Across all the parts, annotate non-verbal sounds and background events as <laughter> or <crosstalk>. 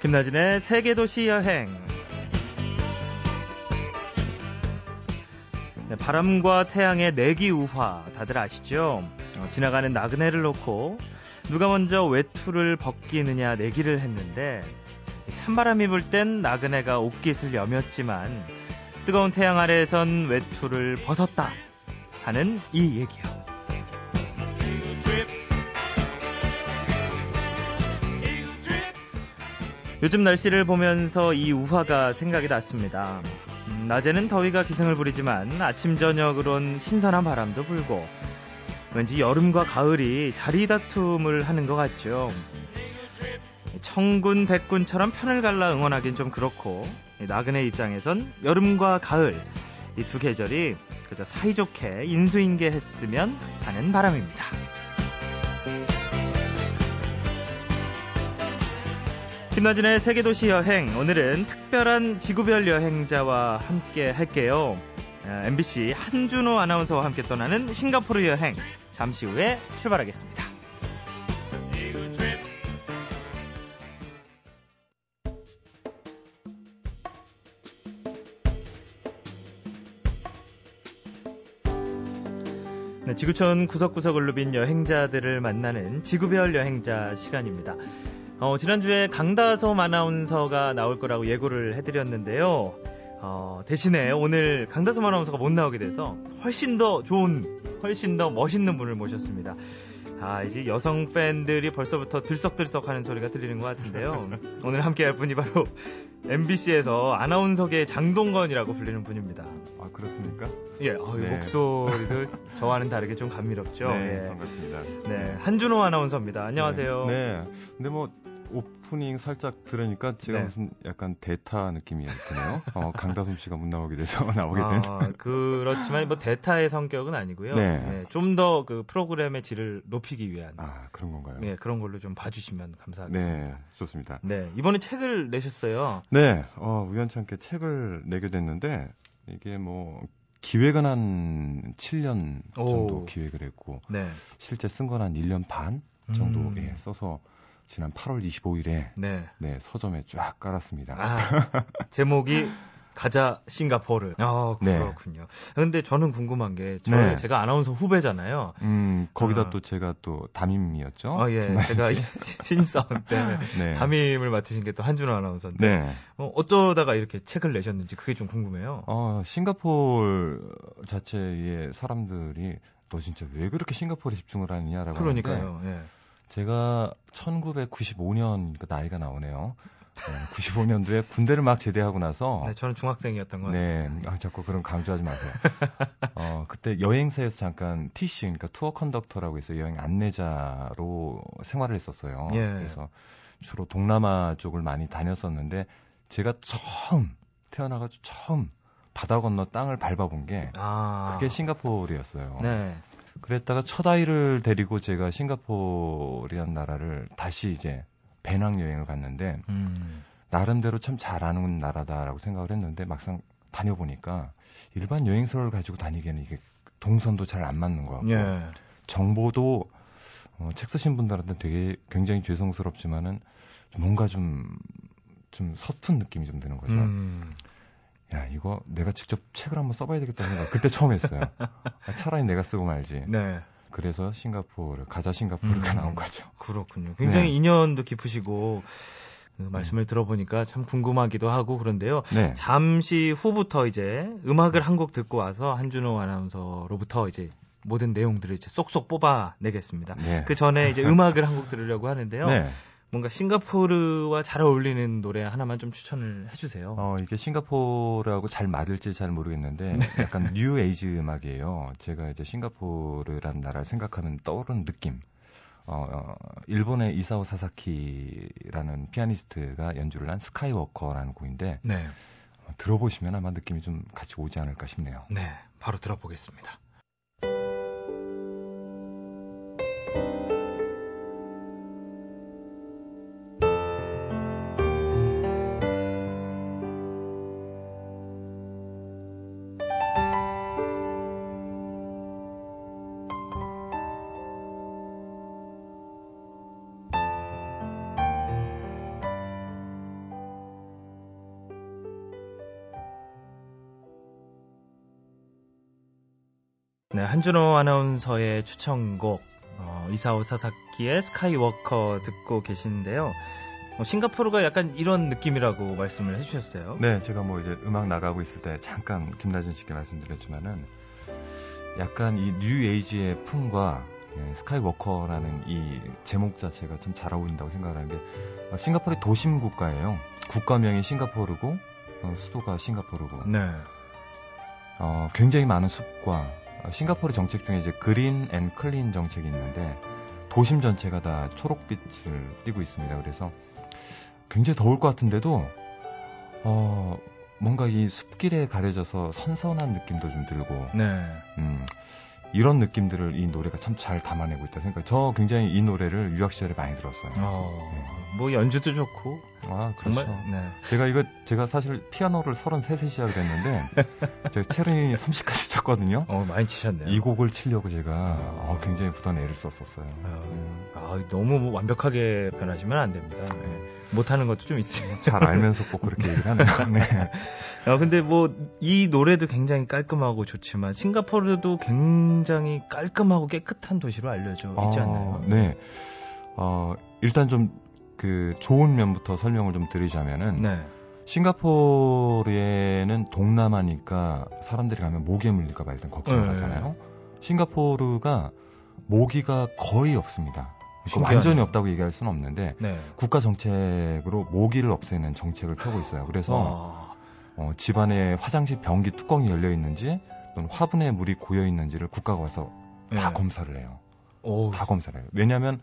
김나진의 세계도시 여행. 네, 바람과 태양의 내기 우화 다들 아시죠? 어, 지나가는 나그네를 놓고 누가 먼저 외투를 벗기느냐 내기를 했는데 찬바람이 불 땐 나그네가 옷깃을 여몄지만 뜨거운 태양 아래에선 외투를 벗었다 하는 이 얘기요. 요즘 날씨를 보면서 이 우화가 생각이 났습니다. 음, 낮에는 더위가 기승을 부리지만 아침 저녁으론 신선한 바람도 불고 왠지 여름과 가을이 자리 다툼을 하는 것 같죠. 청군 백군처럼 편을 갈라 응원하긴 좀 그렇고 나그네 입장에선 여름과 가을 이 두 계절이 그저 사이좋게 인수인계했으면 하는 바람입니다. 김나진의 세계도시 여행 오늘은 특별한 지구별 여행자와 함께 할게요. MBC 한준호 아나운서와 함께 떠나는 싱가포르 여행 잠시 후에 출발하겠습니다. 네, 지구촌 구석구석을 누빈 여행자들을 만나는 지구별 여행자 시간입니다. 어, 지난주에 강다솜 아나운서가 나올 거라고 예고를 해드렸는데요. 어, 대신에 오늘 강다솜 아나운서가 못 나오게 돼서 훨씬 더 좋은, 훨씬 더 멋있는 분을 모셨습니다. 아, 이제 여성 팬들이 벌써부터 들썩들썩 하는 소리가 들리는 것 같은데요. 오늘 함께 할 분이 바로 MBC에서 아나운서계 장동건이라고 불리는 분입니다. 아, 그렇습니까? 예, 어, 네. 목소리도 저와는 다르게 좀 감미롭죠. 네, 예. 반갑습니다. 네, 한준호 아나운서입니다. 안녕하세요. 네. 네. 근데 뭐 오프닝 살짝 들으니까 제가 네. 무슨 약간 대타 느낌이 드네요. 어, 강다솜 씨가 못 나오게 돼서 <laughs> 나오게 된. 아, 그렇지만 뭐 대타의 성격은 아니고요. 네. 네, 좀더 그 프로그램의 질을 높이기 위한. 아 그런 건가요? 네 그런 걸로 좀 봐주시면 감사하겠습니다. 네 좋습니다. 네 이번에 책을 내셨어요. 네 어, 우연찮게 책을 내게 됐는데 이게 뭐 기획은 한 7년 정도 오. 기획을 했고 네. 실제 쓴 건 한 1년 반 정도 음. 예, 써서 지난 8월 25일에 네. 네 서점에 쫙 깔았습니다. 아, 제목이 가자 싱가포르. 아, 그렇군요. 네. 근데 저는 궁금한 게, 저, 네. 제가 아나운서 후배잖아요. 음, 거기다 어. 또 제가 또 담임이었죠. 아, 예. 제가 <laughs> 신입사원 때 네. 담임을 맡으신 게 또 한준호 아나운서인데, 네. 어, 어쩌다가 이렇게 책을 내셨는지 그게 좀 궁금해요. 어, 싱가포르 자체의 사람들이 너 진짜 왜 그렇게 싱가포르에 집중을 하느냐라고. 그러니까요. 예. 제가 1995년 그 나이가 나오네요. 네, 95년도에 군대를 막 제대하고 나서 네, 저는 중학생이었던 것 같습니다. 네, 아, 자꾸 그런 강조하지 마세요. <laughs> 어, 그때 여행사에서 잠깐 TC, 그러니까 투어 컨덕터라고 해서 여행 안내자로 생활을 했었어요. 예. 그래서 주로 동남아 쪽을 많이 다녔었는데 제가 처음 태어나가지고 처음 바다 건너 땅을 밟아본 게 아. 그게 싱가포르였어요. 네. 그랬다가 첫 아이를 데리고 제가 싱가포르라는 나라를 다시 이제 배낭 여행을 갔는데 음. 나름대로 참잘 아는 나라다라고 생각을 했는데 막상 다녀보니까 일반 여행서를 가지고 다니기에는 이게 동선도 잘 안 맞는 것 같고 예. 정보도 어, 책 쓰신 분들한테 되게 굉장히 죄송스럽지만은 뭔가 좀 좀 서툰 느낌이 좀 드는 거죠. 음. 야, 이거 내가 직접 책을 한번 써봐야 되겠다는 생각 그때 처음 했어요. 아, 차라리 내가 쓰고 말지. 네. 그래서 싱가포르, 가자 싱가포르가 음, 나온 거죠. 그렇군요. 굉장히 네. 인연도 깊으시고, 그 말씀을 들어보니까 참 궁금하기도 하고 그런데요. 네. 잠시 후부터 이제 음악을 한 곡 듣고 와서 한준호 아나운서로부터 이제 모든 내용들을 이제 쏙쏙 뽑아내겠습니다. 네. 그 전에 이제 음악을 한 곡 들으려고 하는데요. 네. 뭔가 싱가포르와 잘 어울리는 노래 하나만 좀 추천을 해주세요. 어, 이게 싱가포르하고 잘 맞을지 잘 모르겠는데 네. 약간 뉴 에이지 음악이에요. 제가 이제 싱가포르라는 나라를 생각하면 떠오르는 느낌. 어, 어, 일본의 이사오 사사키라는 피아니스트가 연주를 한 Sky Walker라는 곡인데 네. 어, 들어보시면 아마 느낌이 좀 같이 오지 않을까 싶네요. 네, 바로 들어보겠습니다. 네, 한준호 아나운서의 추천곡 어, 이사오 사사키의 스카이워커 듣고 계시는데요. 어, 싱가포르가 약간 이런 느낌이라고 말씀을 해주셨어요. 네, 제가 뭐 이제 음악 나가고 있을 때 잠깐 김나진 씨께 말씀드렸지만은 약간 이 뉴에이지의 풍과 예, 스카이워커라는 이 제목 자체가 참 잘 어울린다고 생각을 하는 게 어, 싱가포르의 도심 국가예요. 국가명이 싱가포르고 어, 수도가 싱가포르고. 네. 어, 굉장히 많은 숲과 어, 싱가포르 정책 중에 이제 Green and Clean 정책이 있는데 도심 전체가 다 초록빛을 띠고 있습니다. 그래서 굉장히 더울 것 같은데도 어 뭔가 이 숲길에 가려져서 선선한 느낌도 좀 들고 네. 음, 이런 느낌들을 이 노래가 참 잘 담아내고 있다 생각. 저 굉장히 이 노래를 유학 시절에 많이 들었어요. 어, 네. 뭐 연주도 좋고. 아, 그렇죠. 정말, 네. 제가 이거 제가 사실 피아노를 33세 시작을 했는데 <laughs> 제가 체르니 30까지 쳤거든요. 어, 많이 치셨네요. 이 곡을 치려고 제가 어, 굉장히 부단 애를 썼었어요. 어, 아, 너무 완벽하게 변하시면 안 됩니다. 네. 못하는 것도 좀 있어요. <laughs> 잘 알면서 꼭 그렇게 얘기를 하네요. <laughs> 네. 아, 근데 뭐, 이 노래도 굉장히 깔끔하고 좋지만, 싱가포르도 굉장히 깔끔하고 깨끗한 도시로 알려져 있지 아, 않나요? 네. 어, 일단 좀, 그, 좋은 면부터 설명을 좀 드리자면은, 네. 싱가포르에는 동남아니까 사람들이 가면 모기에 물릴까 봐 일단 걱정을 네. 하잖아요. 싱가포르가 모기가 거의 없습니다. 완전히 없다고 얘기할 수는 없는데 네. 국가 정책으로 모기를 없애는 정책을 펴고 있어요. 그래서 어, 집안에 화장실 변기 뚜껑이 열려 있는지 또는 화분에 물이 고여 있는지를 국가가 와서 다 네. 검사를 해요. 오. 다 검사를 해요. 왜냐하면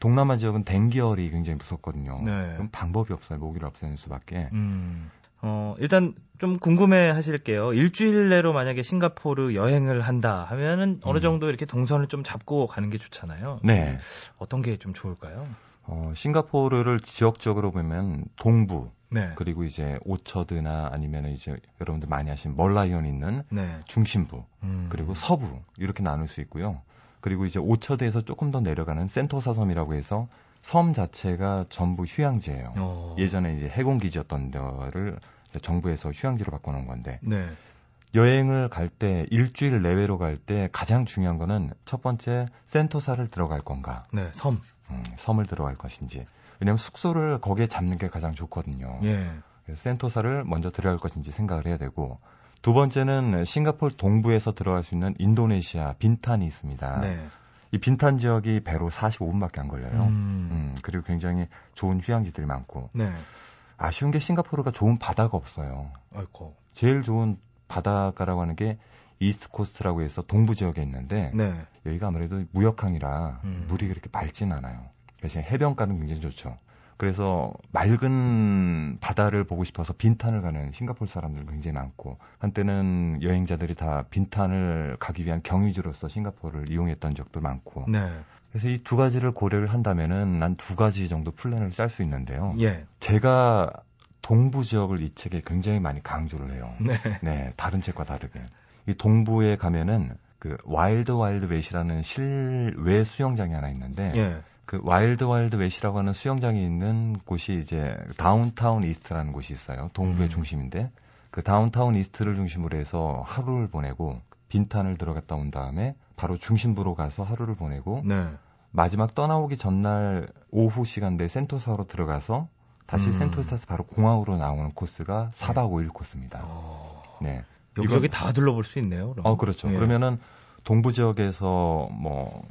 동남아 지역은 댕기열이 굉장히 무섭거든요. 네. 그럼 방법이 없어요. 모기를 없애는 수밖에. 음. 어, 일단 좀 궁금해 하실게요. 일주일 내로 만약에 싱가포르 여행을 한다 하면은 어느 음. 정도 이렇게 동선을 좀 잡고 가는 게 좋잖아요. 네. 어떤 게 좀 좋을까요? 어, 싱가포르를 지역적으로 보면 동부, 네. 그리고 이제 오처드나 아니면 이제 여러분들 많이 하신 멀라이언 있는 네. 중심부, 음. 그리고 서부 이렇게 나눌 수 있고요. 그리고 이제 오처드에서 조금 더 내려가는 센토사 섬이라고 해서 섬 자체가 전부 휴양지예요. 어. 예전에 이제 해공기지였던 데를 정부에서 휴양지로 바꿔놓은 건데 네. 여행을 갈 때 일주일 내외로 갈 때 가장 중요한 거는 첫 번째 센토사를 들어갈 건가? 네, 섬. 음, 섬을 들어갈 것인지. 왜냐하면 숙소를 거기에 잡는 게 가장 좋거든요. 예. 그래서 센토사를 먼저 들어갈 것인지 생각을 해야 되고 두 번째는 싱가폴 동부에서 들어갈 수 있는 인도네시아 빈탄이 있습니다. 네. 이 빈탄 지역이 배로 45분밖에 안 걸려요. 음. 음, 그리고 굉장히 좋은 휴양지들이 많고. 네. 아쉬운 게 싱가포르가 좋은 바다가 없어요. 아이고. 제일 좋은 바다가라고 하는 게 East Coast라고 해서 동부 지역에 있는데 네. 여기가 아무래도 무역항이라 음. 물이 그렇게 맑진 않아요. 대신 해변가는 굉장히 좋죠. 그래서 맑은 바다를 보고 싶어서 빈탄을 가는 싱가포르 사람들 굉장히 많고 한때는 여행자들이 다 빈탄을 가기 위한 경유지로서 싱가포르를 이용했던 적도 많고 네. 그래서 이 두 가지를 고려를 한다면은 난 두 가지 정도 플랜을 짤 수 있는데요. 예. 제가 동부 지역을 이 책에 굉장히 많이 강조를 해요. 네. 네 다른 책과 다르게. 이 동부에 가면은 그 Wild Wild Wet이라는 실외 수영장이 하나 있는데 예. 그 Wild Wild Wet이라고 하는 수영장이 있는 곳이 이제 Downtown East라는 곳이 있어요. 동부의 음. 중심인데 그 Downtown East를 중심으로 해서 하루를 보내고 빈탄을 들어갔다 온 다음에 바로 중심부로 가서 하루를 보내고 네. 마지막 떠나오기 전날 오후 시간대 센토사로 들어가서 다시 음. 센토사에서 바로 공항으로 나오는 코스가 4박 5일 코스입니다. 어... 네. 여기저기 다 둘러볼 수 있네요. 그럼. 어, 그렇죠. 예. 그러면은 동부 지역에서 뭐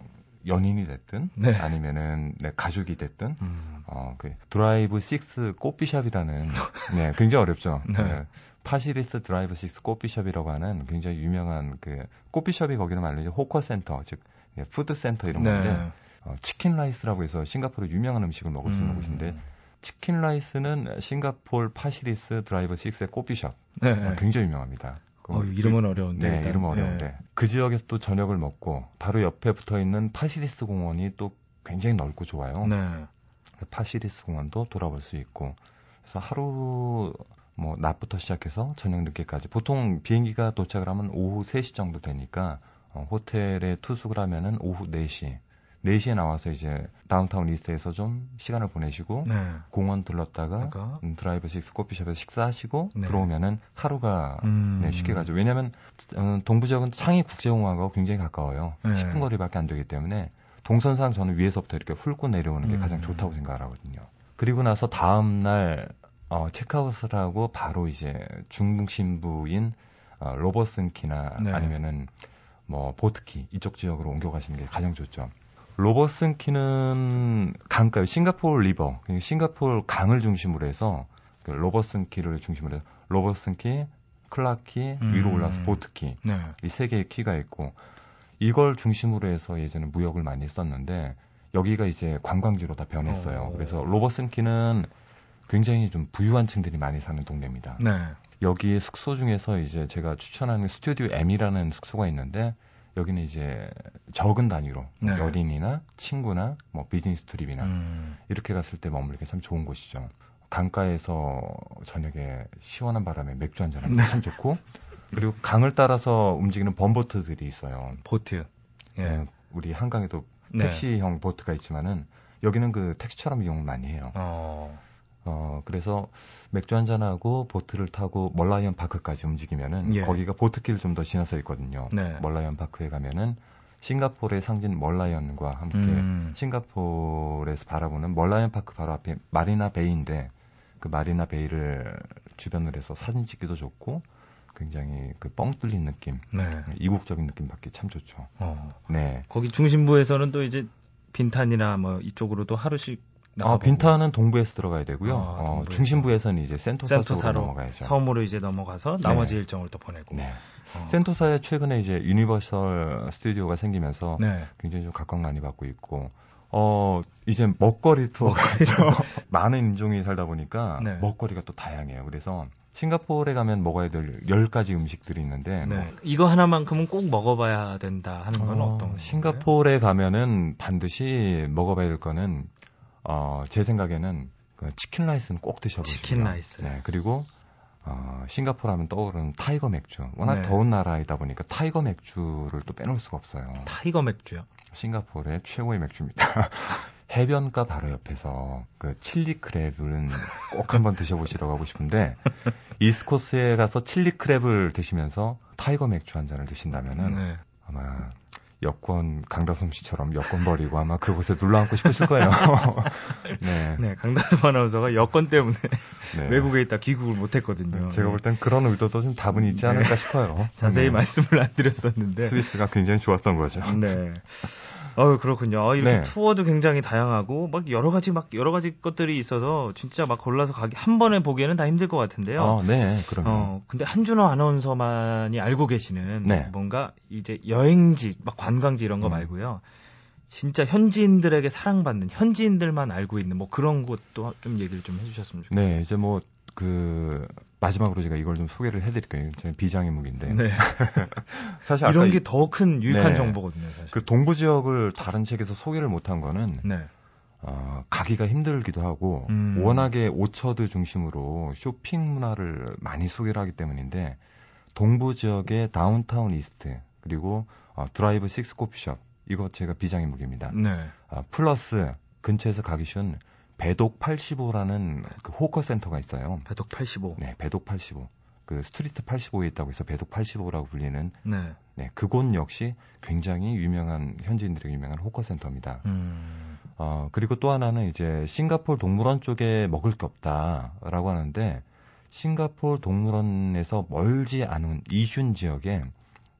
연인이 됐든 네. 아니면은 네, 가족이 됐든 음. 어그 드라이브 6 coffee shop이라는 <laughs> 네 굉장히 어렵죠. 네. 네. Pasir Ris Drive 6 coffee shop이라고 하는 굉장히 유명한 그 coffee shop이 거기는 말로 hawker center 즉 예, food center 이런 네. 건데 어, chicken rice라고 해서 싱가포르 유명한 음식을 먹을 수 있는 음. 곳인데 chicken rice는 싱가폴 Pasir Ris Drive 6의 coffee shop 네. 어, 굉장히 유명합니다. 어, 이름은 어려운데. 네. 이름은 어려운데. 네. 그 지역에서 또 저녁을 먹고 바로 옆에 붙어 있는 Pasir Ris 공원이 또 굉장히 넓고 좋아요. 네. Pasir Ris 공원도 돌아볼 수 있고. 그래서 하루 뭐 낮부터 시작해서 저녁 늦게까지 보통 비행기가 도착을 하면 오후 3시 정도 되니까 어, 호텔에 투숙을 하면은 오후 4시 4시에 나와서 이제 Downtown East에서 좀 시간을 보내시고 네. 공원 들렀다가 그러니까. 음, Drive Six coffee shop에서 식사하시고 네. 들어오면은 하루가 음. 네, 쉽게 가죠. 왜냐하면 음, 동부 지역은 창이 국제공항하고 굉장히 가까워요. 네. 10분 거리밖에 안 되기 때문에 동선상 저는 위에서부터 이렇게 훑고 내려오는 게 음. 가장 좋다고 생각을 하거든요. 그리고 나서 다음 날 어, 체크아웃을 하고 바로 이제 중심부인 어, Robertson Quay나 네. 아니면은 뭐 Boat Quay 이쪽 지역으로 옮겨가시는 게 가장 좋죠. Robertson Quay는 강가요. 싱가포르 River, 싱가포르 강을 중심으로 해서 그 Robertson Quay를 중심으로 해서 Robertson Quay, Clarke Quay 음. 위로 올라서 Boat Quay 네. 이 세 개의 quay가 있고 이걸 중심으로 해서 예전에 무역을 많이 했었는데 여기가 이제 관광지로 다 변했어요. 오. 그래서 로버슨 키는 굉장히 좀 부유한 층들이 많이 사는 동네입니다. 네. 여기에 숙소 중에서 이제 제가 추천하는 스튜디오 M이라는 숙소가 있는데 여기는 이제 적은 단위로 네. 여린이나 친구나 뭐 비즈니스 트립이나 음. 이렇게 갔을 때 머물기 참 좋은 곳이죠. 강가에서 저녁에 시원한 바람에 맥주 한잔 하면 네. 참 좋고 그리고 강을 따라서 움직이는 bumboat들이 있어요. 보트. 예. 네, 우리 한강에도 네. 택시형 보트가 있지만은 여기는 그 택시처럼 이용을 많이 해요. 어. 어, 그래서 맥주 한잔하고 보트를 타고 Merlion Park까지 움직이면은 예. 거기가 Boat Quay를 좀 더 지나서 있거든요. 네. Merlion Park에 가면은 싱가포르의 상징 Merlion과 함께 음. 싱가포르에서 바라보는 Merlion Park 바로 앞에 Marina Bay인데 그 Marina Bay를 주변으로 해서 사진 찍기도 좋고 굉장히 그 뻥 뚫린 느낌, 네. 이국적인 느낌 받기 참 좋죠. 어. 네. 거기 중심부에서는 또 이제 빈탄이나 뭐 이쪽으로도 하루씩 아, 빈탄은 동부에서 들어가야 되고요. 아, 어, 중심부에서는 이제 센토사 센토사로 넘어가야죠. 섬으로 이제 넘어가서 나머지 네. 일정을 또 보내고. 네. 어. 센토사에 최근에 이제 Universal Studio가 생기면서 네. 굉장히 좀 각광 많이 받고 있고 어, 이제 먹거리 투어가 <laughs> 많은 인종이 살다 보니까 네. 먹거리가 또 다양해요. 그래서 싱가포르에 가면 먹어야 될 10가지 음식들이 있는데 네. 뭐 이거 하나만큼은 꼭 먹어봐야 된다 하는 건 어떤 싱가포르에 가면은 반드시 먹어봐야 될 거는 어, 제 생각에는 그 chicken rice는 꼭 드셔보시고. chicken rice. 네, 그리고 어, 싱가포르 하면 떠오르는 타이거 맥주. 워낙 네. 더운 나라이다 보니까 타이거 맥주를 또 빼놓을 수가 없어요. 타이거 맥주요? 싱가포르의 최고의 맥주입니다. <laughs> 해변가 바로 옆에서 그 chili crab은 꼭 한번 드셔보시라고 하고 싶은데 East Coast에 가서 chili crab을 드시면서 타이거 맥주 한 잔을 드신다면은 네. 아마 여권 강다솜 씨처럼 여권 버리고 아마 그곳에 눌러 앉고 싶으실 거예요. <laughs> 네. 네, 강다솜 아나운서가 여권 때문에 네. 외국에 있다 귀국을 못했거든요. 네, 제가 볼 땐 그런 의도도 좀 다분히 있지 않을까 네. 싶어요. 자세히 네. 말씀을 안 드렸었는데 스위스가 굉장히 좋았던 거죠. 네. <laughs> 어 그렇군요. 어, 이렇게 네. 투어도 굉장히 다양하고 막 여러 가지 막 여러 가지 것들이 있어서 진짜 막 골라서 가기 한 번에 보기에는 다 힘들 것 같은데요. 어, 네, 그럼요. 어, 근데 한준호 아나운서만이 알고 계시는 네. 뭔가 이제 여행지, 막 관광지 이런 거 음. 말고요. 진짜 현지인들에게 사랑받는 현지인들만 알고 있는 뭐 그런 곳도 좀 얘기를 좀 해주셨으면 좋겠어요. 네, 이제 뭐 그 마지막으로 제가 이걸 좀 소개를 해드릴게요. 저는 비장의 무기인데. 네. <laughs> 사실 이런 게 더 큰 유익한 네, 정보거든요. 사실. 그 동부 지역을 다른 책에서 소개를 못한 거는 네. 어, 가기가 힘들기도 하고 음. 워낙에 Orchard 중심으로 쇼핑 문화를 많이 소개를 하기 때문인데 동부 지역의 Downtown East 그리고 어, Drive Six coffee shop 이거 제가 비장의 무기입니다. 네. 어, 플러스 근처에서 가기 쉬운 배독 85라는 그 hawker center가 있어요. 배독 85. 네, 배독 85. 그 street 85에 있다고 해서 배독 85라고 불리는 네. 네, 그곳 역시 굉장히 유명한 현지인들에게 유명한 hawker center입니다. 음. 어, 그리고 또 하나는 이제 싱가폴 동물원 쪽에 먹을 게 없다라고 하는데 싱가폴 동물원에서 멀지 않은 이슌 지역에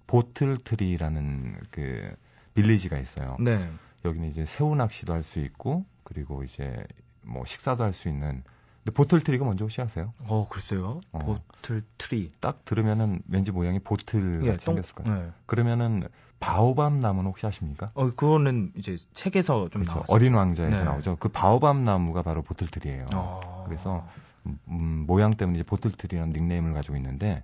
bottle tree라는 그 village가 있어요. 네. 여기는 이제 새우 낚시도 할 수 있고 그리고 이제 뭐 식사도 할 수 있는 근데 bottle tree가 뭔지 혹시 아세요? 어, 글쎄요. 어. bottle tree. 딱 들으면은 왠지 모양이 bottle 예, 생겼을 거예요. 네. 그러면은 바오밤 나무는 혹시 아십니까? 어, 그거는 이제 책에서 좀 그렇죠. 어린 왕자에서 네. 나오죠. 그 바오밤 나무가 바로 bottle tree예요. 어... 그래서 음, 모양 때문에 이제 bottle tree라는 닉네임을 가지고 있는데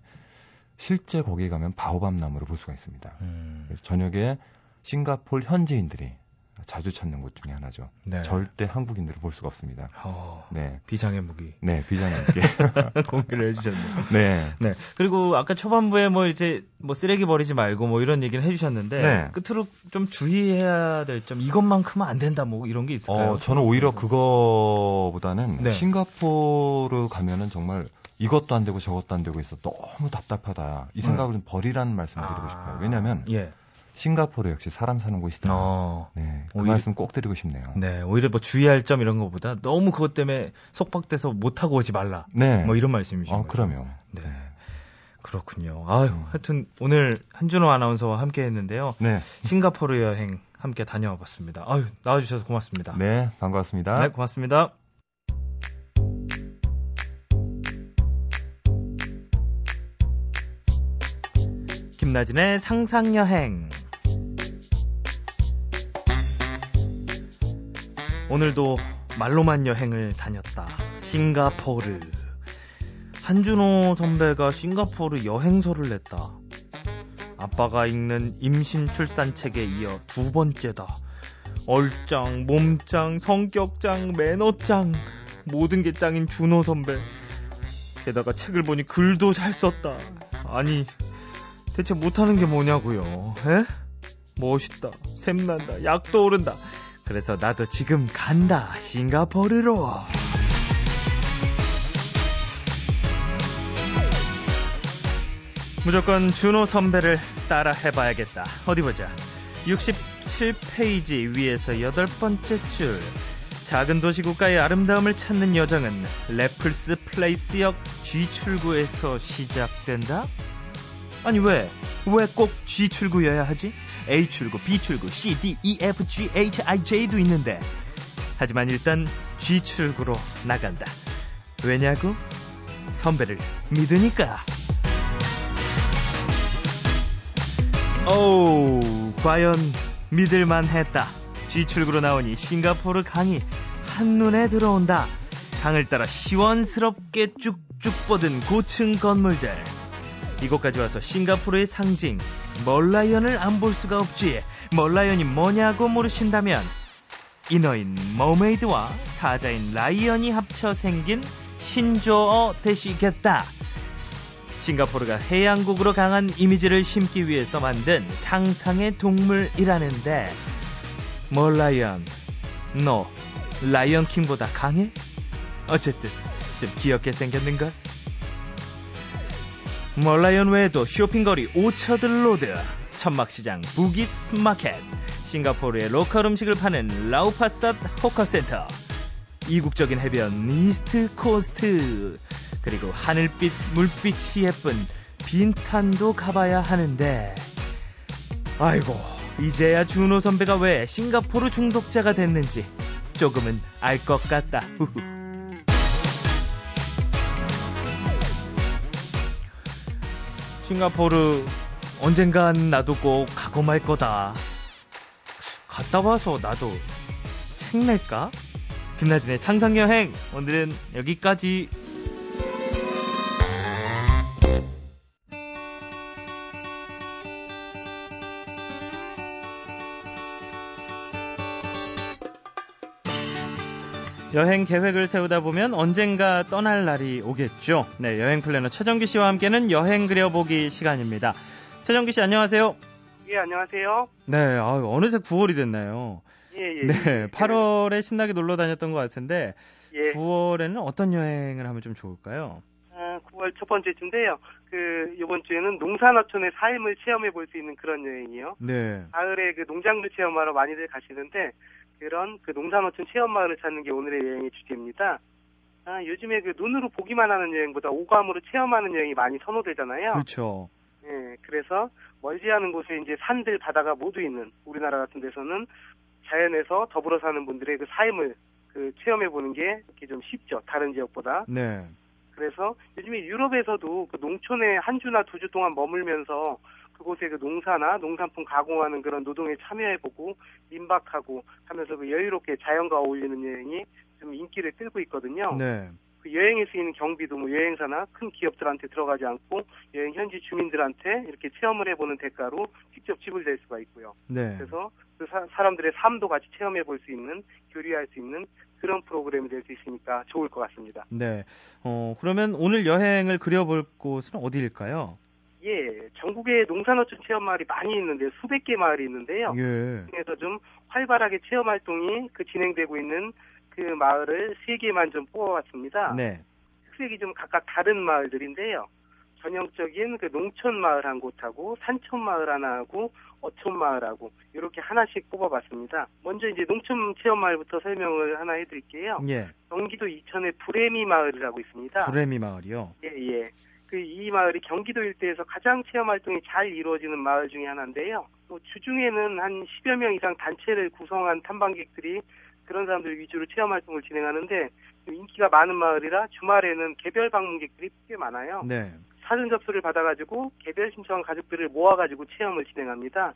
실제 거기에 가면 바오밤 나무를 볼 수가 있습니다. 음... 저녁에 싱가폴 현지인들이 자주 찾는 곳 중에 하나죠. 네. 절대 한국인들은 볼 수가 없습니다. 어, 네. 비장의 무기. 네, 비장의 무기. <laughs> 공개를 해주셨네요. 네. 네. 그리고 아까 초반부에 뭐 이제 뭐 쓰레기 버리지 말고 뭐 이런 얘기를 해주셨는데 네. 끝으로 좀 주의해야 될 점 이것만큼은 안 된다 뭐 이런 게 있을까요? 어, 저는 오히려 그거보다는 네. 싱가포르 가면은 정말 이것도 안 되고 저것도 안 되고 있어 너무 답답하다 이 생각을 좀 버리라는 말씀을 드리고 싶어요. 왜냐하면 예. 싱가포르 역시 사람 사는 곳이다. 어, 네, 그 오히려, 말씀 꼭 드리고 싶네요. 네, 오히려 뭐 주의할 점 이런 것보다 너무 그것 때문에 속박돼서 못 하고 오지 말라. 네, 뭐 이런 말씀이시죠. 어, 그럼요. 네. 그렇군요. 아유, 음. 하여튼 오늘 한준호 아나운서와 함께 했는데요. 네. 싱가포르 여행 함께 다녀와 봤습니다. 아유, 나와 주셔서 고맙습니다. 네, 반갑습니다. 네, 고맙습니다. 김나진의 상상여행. 오늘도 말로만 여행을 다녔다. 싱가포르. 한준호 선배가 싱가포르 여행서를 냈다. 아빠가 읽는 임신 출산 책에 이어 두 번째다. 얼짱, 몸짱, 성격짱, 매너짱. 모든 게 짱인 준호 선배. 게다가 책을 보니 글도 잘 썼다. 아니, 대체 못하는 게 뭐냐고요. 에? 멋있다. 샘난다. 약도 오른다. 그래서 나도 지금 간다. 싱가포르로. 무조건 준호 선배를 따라 해봐야겠다. 어디 보자. 67페이지 위에서 여덟 번째 줄. 작은 도시 국가의 아름다움을 찾는 여정은 레플스 플레이스역 G 출구에서 시작된다? 아니 왜? 왜 꼭 G 출구여야 하지? A 출구, B 출구, C, D, E, F, G, H, I, J도 있는데. 하지만 일단 G 출구로 나간다. 왜냐고? 선배를 믿으니까. 오, 과연 믿을만 했다. G 출구로 나오니 싱가포르 강이 한눈에 들어온다. 강을 따라 시원스럽게 쭉쭉 뻗은 고층 건물들. 이곳까지 와서 싱가포르의 상징 멀라이언을 안 볼 수가 없지. 멀라이언이 뭐냐고 물으신다면 인어인 머메이드와 사자인 lion이 합쳐 생긴 신조어 되시겠다. 싱가포르가 해양국으로 강한 이미지를 심기 위해서 만든 상상의 동물이라는데 멀라이언 너 라이언킹보다 강해? 어쨌든 좀 귀엽게 생겼는걸? 멀라이언 외에도 쇼핑거리 오처드 로드, 천막시장 부기스 마켓, 싱가포르의 local 음식을 파는 라우파삿 hawker center, 이국적인 해변 이스트 코스트, 그리고 하늘빛 물빛이 예쁜 빈탄도 가봐야 하는데, 아이고, 이제야 준호 선배가 왜 싱가포르 중독자가 됐는지 조금은 알 것 같다. 싱가포르 언젠간 나도 꼭 가고 말 거다. 갔다 와서 나도 책 낼까? 김나진의 상상여행 오늘은 여기까지. 여행 계획을 세우다 보면 언젠가 떠날 날이 오겠죠. 네, 여행 플래너 최정기 씨와 함께는 여행 그려보기 시간입니다. 최정기 씨 안녕하세요. 예, 안녕하세요. 네, 아유, 어느새 9월이 됐나요? 예, 예. 네, 8월에 신나게 놀러 다녔던 것 같은데 예. 9월에는 어떤 여행을 하면 좀 좋을까요? 아, 9월 첫 번째 주인데요. 그 이번 주에는 농산어촌의 삶을 체험해 볼 수 있는 그런 여행이요. 네. 가을에 그 농작물 체험하러 많이들 가시는데 그런 그 농산어촌 체험마을을 찾는 게 오늘의 여행의 주제입니다. 아, 요즘에 그 눈으로 보기만 하는 여행보다 오감으로 체험하는 여행이 많이 선호되잖아요. 그렇죠. 예, 그래서 멀지 않은 곳에 이제 산들, 바다가 모두 있는 우리나라 같은 데서는 자연에서 더불어 사는 분들의 그 삶을 그 체험해 보는 게 이렇게 좀 쉽죠. 다른 지역보다. 네. 그래서 요즘에 유럽에서도 그 농촌에 한 주나 두 주 동안 머물면서 그곳에 그 농사나 농산품 가공하는 그런 노동에 참여해보고 민박하고 하면서 그 여유롭게 자연과 어울리는 여행이 좀 인기를 끌고 있거든요. 네. 그 여행에 쓰이는 경비도 뭐 여행사나 큰 기업들한테 들어가지 않고 여행 현지 주민들한테 이렇게 체험을 해보는 대가로 직접 지불될 수가 있고요. 네. 그래서 그 사, 람들의 삶도 같이 체험해 볼 수 있는 교류할 수 있는 그런 프로그램이 될 수 있으니까 좋을 것 같습니다. 네. 어, 그러면 오늘 여행을 그려볼 곳은 어디일까요? 예, 전국에 농산어촌 체험 마을이 많이 있는데 수백 개 마을이 있는데요. 예. 그래서 좀 활발하게 체험 활동이 그 진행되고 있는 그 마을을 세 개만 좀 뽑아왔습니다. 네. 특색이 좀 각각 다른 마을들인데요. 전형적인 그 농촌 마을 한 곳하고 산촌 마을 하나하고 어촌 마을하고 이렇게 하나씩 뽑아봤습니다. 먼저 이제 농촌 체험 마을부터 설명을 하나 해드릴게요. 예. 경기도 이천의 부레미 마을이라고 있습니다. 부레미 마을이요? 예, 예. 그 이 마을이 경기도 일대에서 가장 체험 활동이 잘 이루어지는 마을 중에 하나인데요. 또 주중에는 한 10여 명 이상 단체를 구성한 탐방객들이 그런 사람들 위주로 체험 활동을 진행하는데 인기가 많은 마을이라 주말에는 개별 방문객들이 꽤 많아요. 네. 사전 접수를 받아가지고 개별 신청한 가족들을 모아가지고 체험을 진행합니다.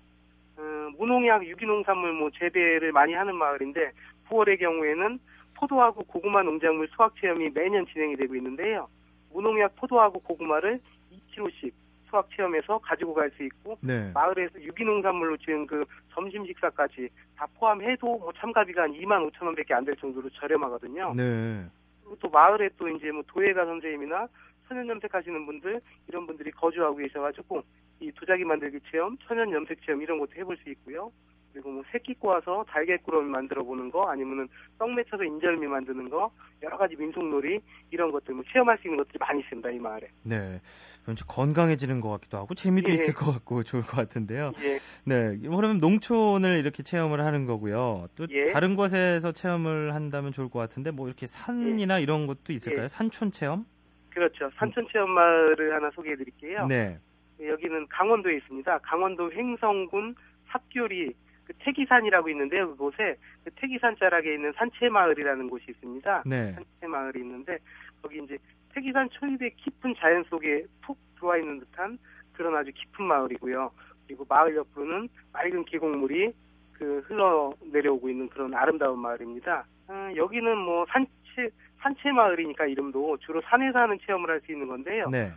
어, 무농약 유기농산물 뭐 재배를 많이 하는 마을인데 9월의 경우에는 포도하고 고구마 농작물 수확 체험이 매년 진행이 되고 있는데요. 무농약 포도하고 고구마를 2kg씩 수학 체험에서 가지고 갈 수 있고 네. 마을에서 유기농산물로 지은 그 점심 식사까지 다 포함해도 뭐 참가비가 한 2만 5천 원밖에 안 될 정도로 저렴하거든요. 네. 그리고 또 마을에 또 이제 뭐 도예가 선생님이나 천연 염색하시는 분들 이런 분들이 거주하고 계셔가지고 이 도자기 만들기 체험, 천연 염색 체험 이런 것도 해볼 수 있고요. 그리고 뭐 새끼 꼬아서 달걀꾸러미 만들어 보는 거 아니면은 떡 맺혀서 인절미 만드는 거 여러 가지 민속놀이 이런 것들 뭐 체험할 수 있는 것들이 많이 있습니다 이 마을에. 네, 왠지 건강해지는 것 같기도 하고 재미도 예. 있을 것 같고 <laughs> 좋을 것 같은데요. 예. 네, 그러면 농촌을 이렇게 체험을 하는 거고요. 또 예. 다른 곳에서 체험을 한다면 좋을 것 같은데 뭐 이렇게 산이나 예. 이런 것도 있을까요? 예. 산촌 체험? 그렇죠. 산촌 체험 마을을 하나 소개해드릴게요. 네. 여기는 강원도에 있습니다. 강원도 횡성군 삽교리 그 태기산이라고 있는데요. 그곳에 그 태기산 자락에 있는 산채마을이라는 곳이 있습니다. 네. 산채마을이 있는데 거기 이제 태기산 초입의 깊은 자연 속에 푹 들어와 있는 듯한 그런 아주 깊은 마을이고요. 그리고 마을 옆으로는 맑은 계곡물이 그 흘러 내려오고 있는 그런 아름다운 마을입니다. 어, 여기는 뭐 산채 산채 마을이니까 이름도 주로 산에서 하는 체험을 할 수 있는 건데요. 네.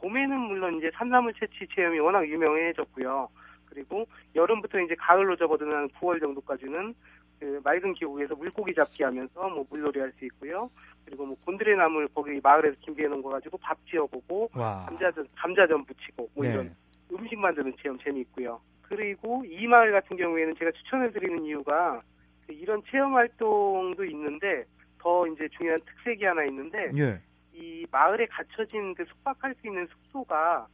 봄에는 물론 이제 산나물 채취 체험이 워낙 유명해졌고요. 그리고 여름부터 이제 가을로 접어드는 9월 정도까지는 그 맑은 기후에서 물고기 잡기 하면서 뭐 물놀이 할 수 있고요. 그리고 뭐 곤드레 나물 거기 마을에서 준비해 놓은 거 가지고 밥 지어보고 감자전 감자전 부치고 뭐 네. 이런 음식 만드는 체험 재미있고요. 그리고 이 마을 같은 경우에는 제가 추천해 드리는 이유가 그 이런 체험 활동도 있는데 더 이제 중요한 특색이 하나 있는데 예. 이 마을에 갖춰진 그 숙박할 수 있는 숙소가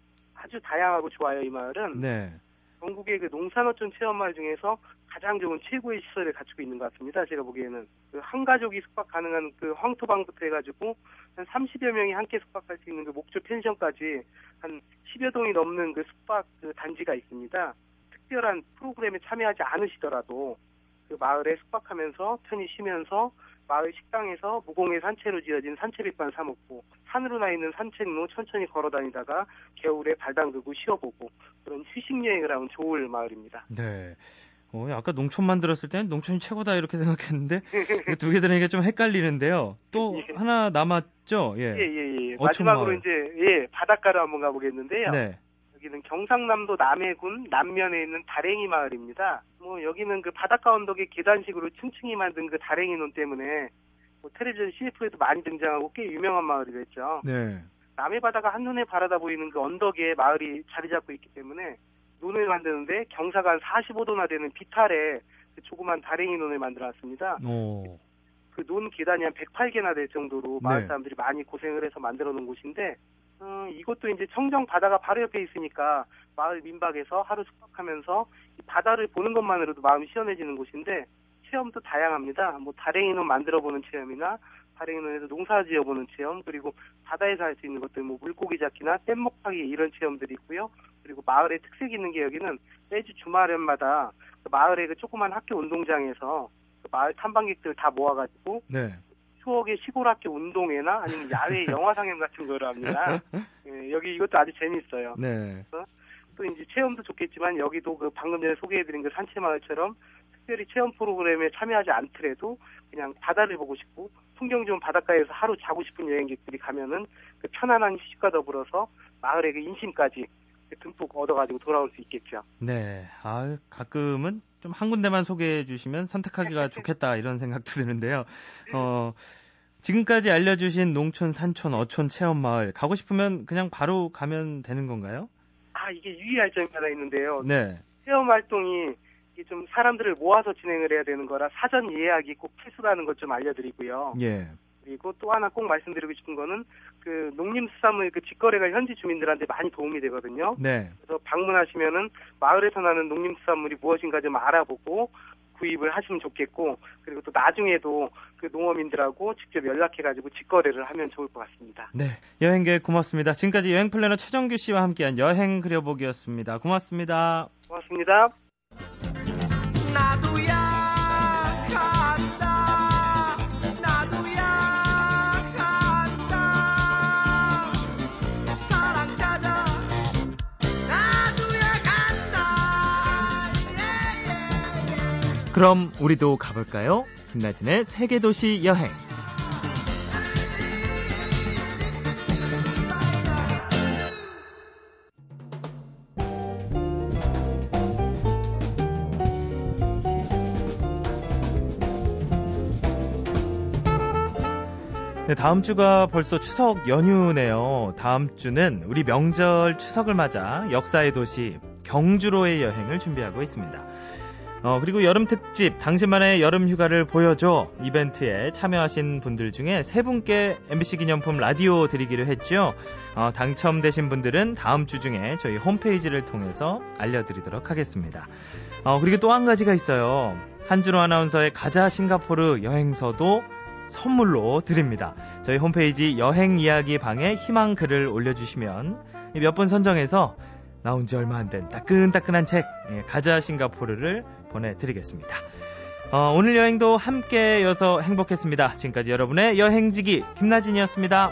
아주 다양하고 좋아요 이 마을은. 네. 전국의 그 농산어촌 체험마을 중에서 가장 좋은 최고의 시설을 갖추고 있는 것 같습니다. 제가 보기에는 그 한 가족이 숙박 가능한 그 황토방부터 해가지고 한 30여 명이 함께 숙박할 수 있는 그 목조 펜션까지 한 10여 동이 넘는 그 숙박 그 단지가 있습니다. 특별한 프로그램에 참여하지 않으시더라도 그 마을에 숙박하면서 편히 쉬면서 마을 식당에서 무공의 산채로 지어진 산채빛반 사 먹고 산으로 나 있는 산책로 천천히 걸어 다니다가 겨울에 발 담그고 쉬어보고 그런 휴식 여행을 하면 좋을 마을입니다. 네. 어, 아까 농촌 만 들었을 때는 농촌이 최고다 이렇게 <laughs> 생각했는데 두 개 들으니까 좀 헷갈리는데요. 또 <laughs> 예. 하나 남았죠? 예, 예, 예. 예. 마지막으로 마을. 이제 예 바닷가로 한번 가보겠는데요. 네. 여기는 경상남도 남해군 남면에 있는 다랭이 마을입니다. 뭐 여기는 그 바닷가 언덕에 계단식으로 층층이 만든 그 다랭이 논 때문에 뭐 텔레비전 CF에도 많이 등장하고 꽤 유명한 마을이 됐죠. 네. 남해 바다가 한눈에 바라다 보이는 그 언덕에 마을이 자리 잡고 있기 때문에 논을 만드는데 경사가 한 45도나 되는 비탈에 그 조그만 다랭이 논을 만들어놨습니다. 그논 계단이 한 108개나 될 정도로 마을 네. 사람들이 많이 고생을 해서 만들어 놓은 곳인데 어, 이것도 이제 청정 바다가 바로 옆에 있으니까 마을 민박에서 하루 숙박하면서 바다를 보는 것만으로도 마음이 시원해지는 곳인데 체험도 다양합니다. 뭐 다랭이는 만들어보는 체험이나 다랭이는에서 농사 지어보는 체험 그리고 바다에서 할 수 있는 것들 뭐 물고기 잡기나 뗏목하기 이런 체험들이 있고요. 그리고 마을의 특색 있는 게 여기는 매주 주말마다 그 마을의 그 조그만 학교 운동장에서 그 마을 탐방객들 다 모아가지고 네. 추억의 시골 학교 운동회나 아니면 야외 <laughs> 영화 상영 같은 거를 합니다. <laughs> 예, 여기 이것도 아주 재미있어요. 네. 그래서 또 이제 체험도 좋겠지만 여기도 그 방금 전에 소개해드린 그 산채마을처럼 특별히 체험 프로그램에 참여하지 않더라도 그냥 바다를 보고 싶고 풍경 좋은 바닷가에서 하루 자고 싶은 여행객들이 가면은 그 편안한 휴식과 더불어서 마을의 그 인심까지 듬뿍 얻어가지고 돌아올 수 있겠죠. 네, 아 가끔은 좀 한 군데만 소개해 주시면 선택하기가 <laughs> 좋겠다 이런 생각도 드는데요. 어, 지금까지 알려주신 농촌, 산촌, 어촌 체험 마을 가고 싶으면 그냥 바로 가면 되는 건가요? 아 이게 유의할 점이 하나 있는데요. 네. 체험 활동이 좀 사람들을 모아서 진행을 해야 되는 거라 사전 예약이 꼭 필수라는 것 좀 알려드리고요. 예. 그리고 또 하나 꼭 말씀드리고 싶은 거는 그 농림수산물 그 직거래가 현지 주민들한테 많이 도움이 되거든요. 네. 그래서 방문하시면은 마을에서 나는 농림수산물이 무엇인가 좀 알아보고 구입을 하시면 좋겠고 그리고 또 나중에도 그 농어민들하고 직접 연락해가지고 직거래를 하면 좋을 것 같습니다. 네, 여행계획 고맙습니다. 지금까지 여행 플래너 최정규 씨와 함께한 여행 그려보기였습니다. 고맙습니다. 고맙습니다. 그럼 우리도 가볼까요? 김나진의 세계도시 여행. 네, 다음 주가 벌써 추석 연휴네요. 다음 주는 우리 명절 추석을 맞아 역사의 도시 경주로의 여행을 준비하고 있습니다. 어, 그리고 여름 특집 당신만의 여름 휴가를 보여줘 이벤트에 참여하신 분들 중에 세 분께 MBC 기념품 라디오 드리기로 했죠. 어, 당첨되신 분들은 다음 주 중에 저희 홈페이지를 통해서 알려드리도록 하겠습니다. 어, 그리고 또 한 가지가 있어요. 한준호 아나운서의 가자 싱가포르 여행서도 선물로 드립니다. 저희 홈페이지 여행 이야기 방에 희망 글을 올려주시면 몇 분 선정해서 나온 지 얼마 안 된 따끈따끈한 책 예, 가자 싱가포르를 보내드리겠습니다. 어, 오늘 여행도 함께여서 행복했습니다. 지금까지 여러분의 여행지기 김나진이었습니다.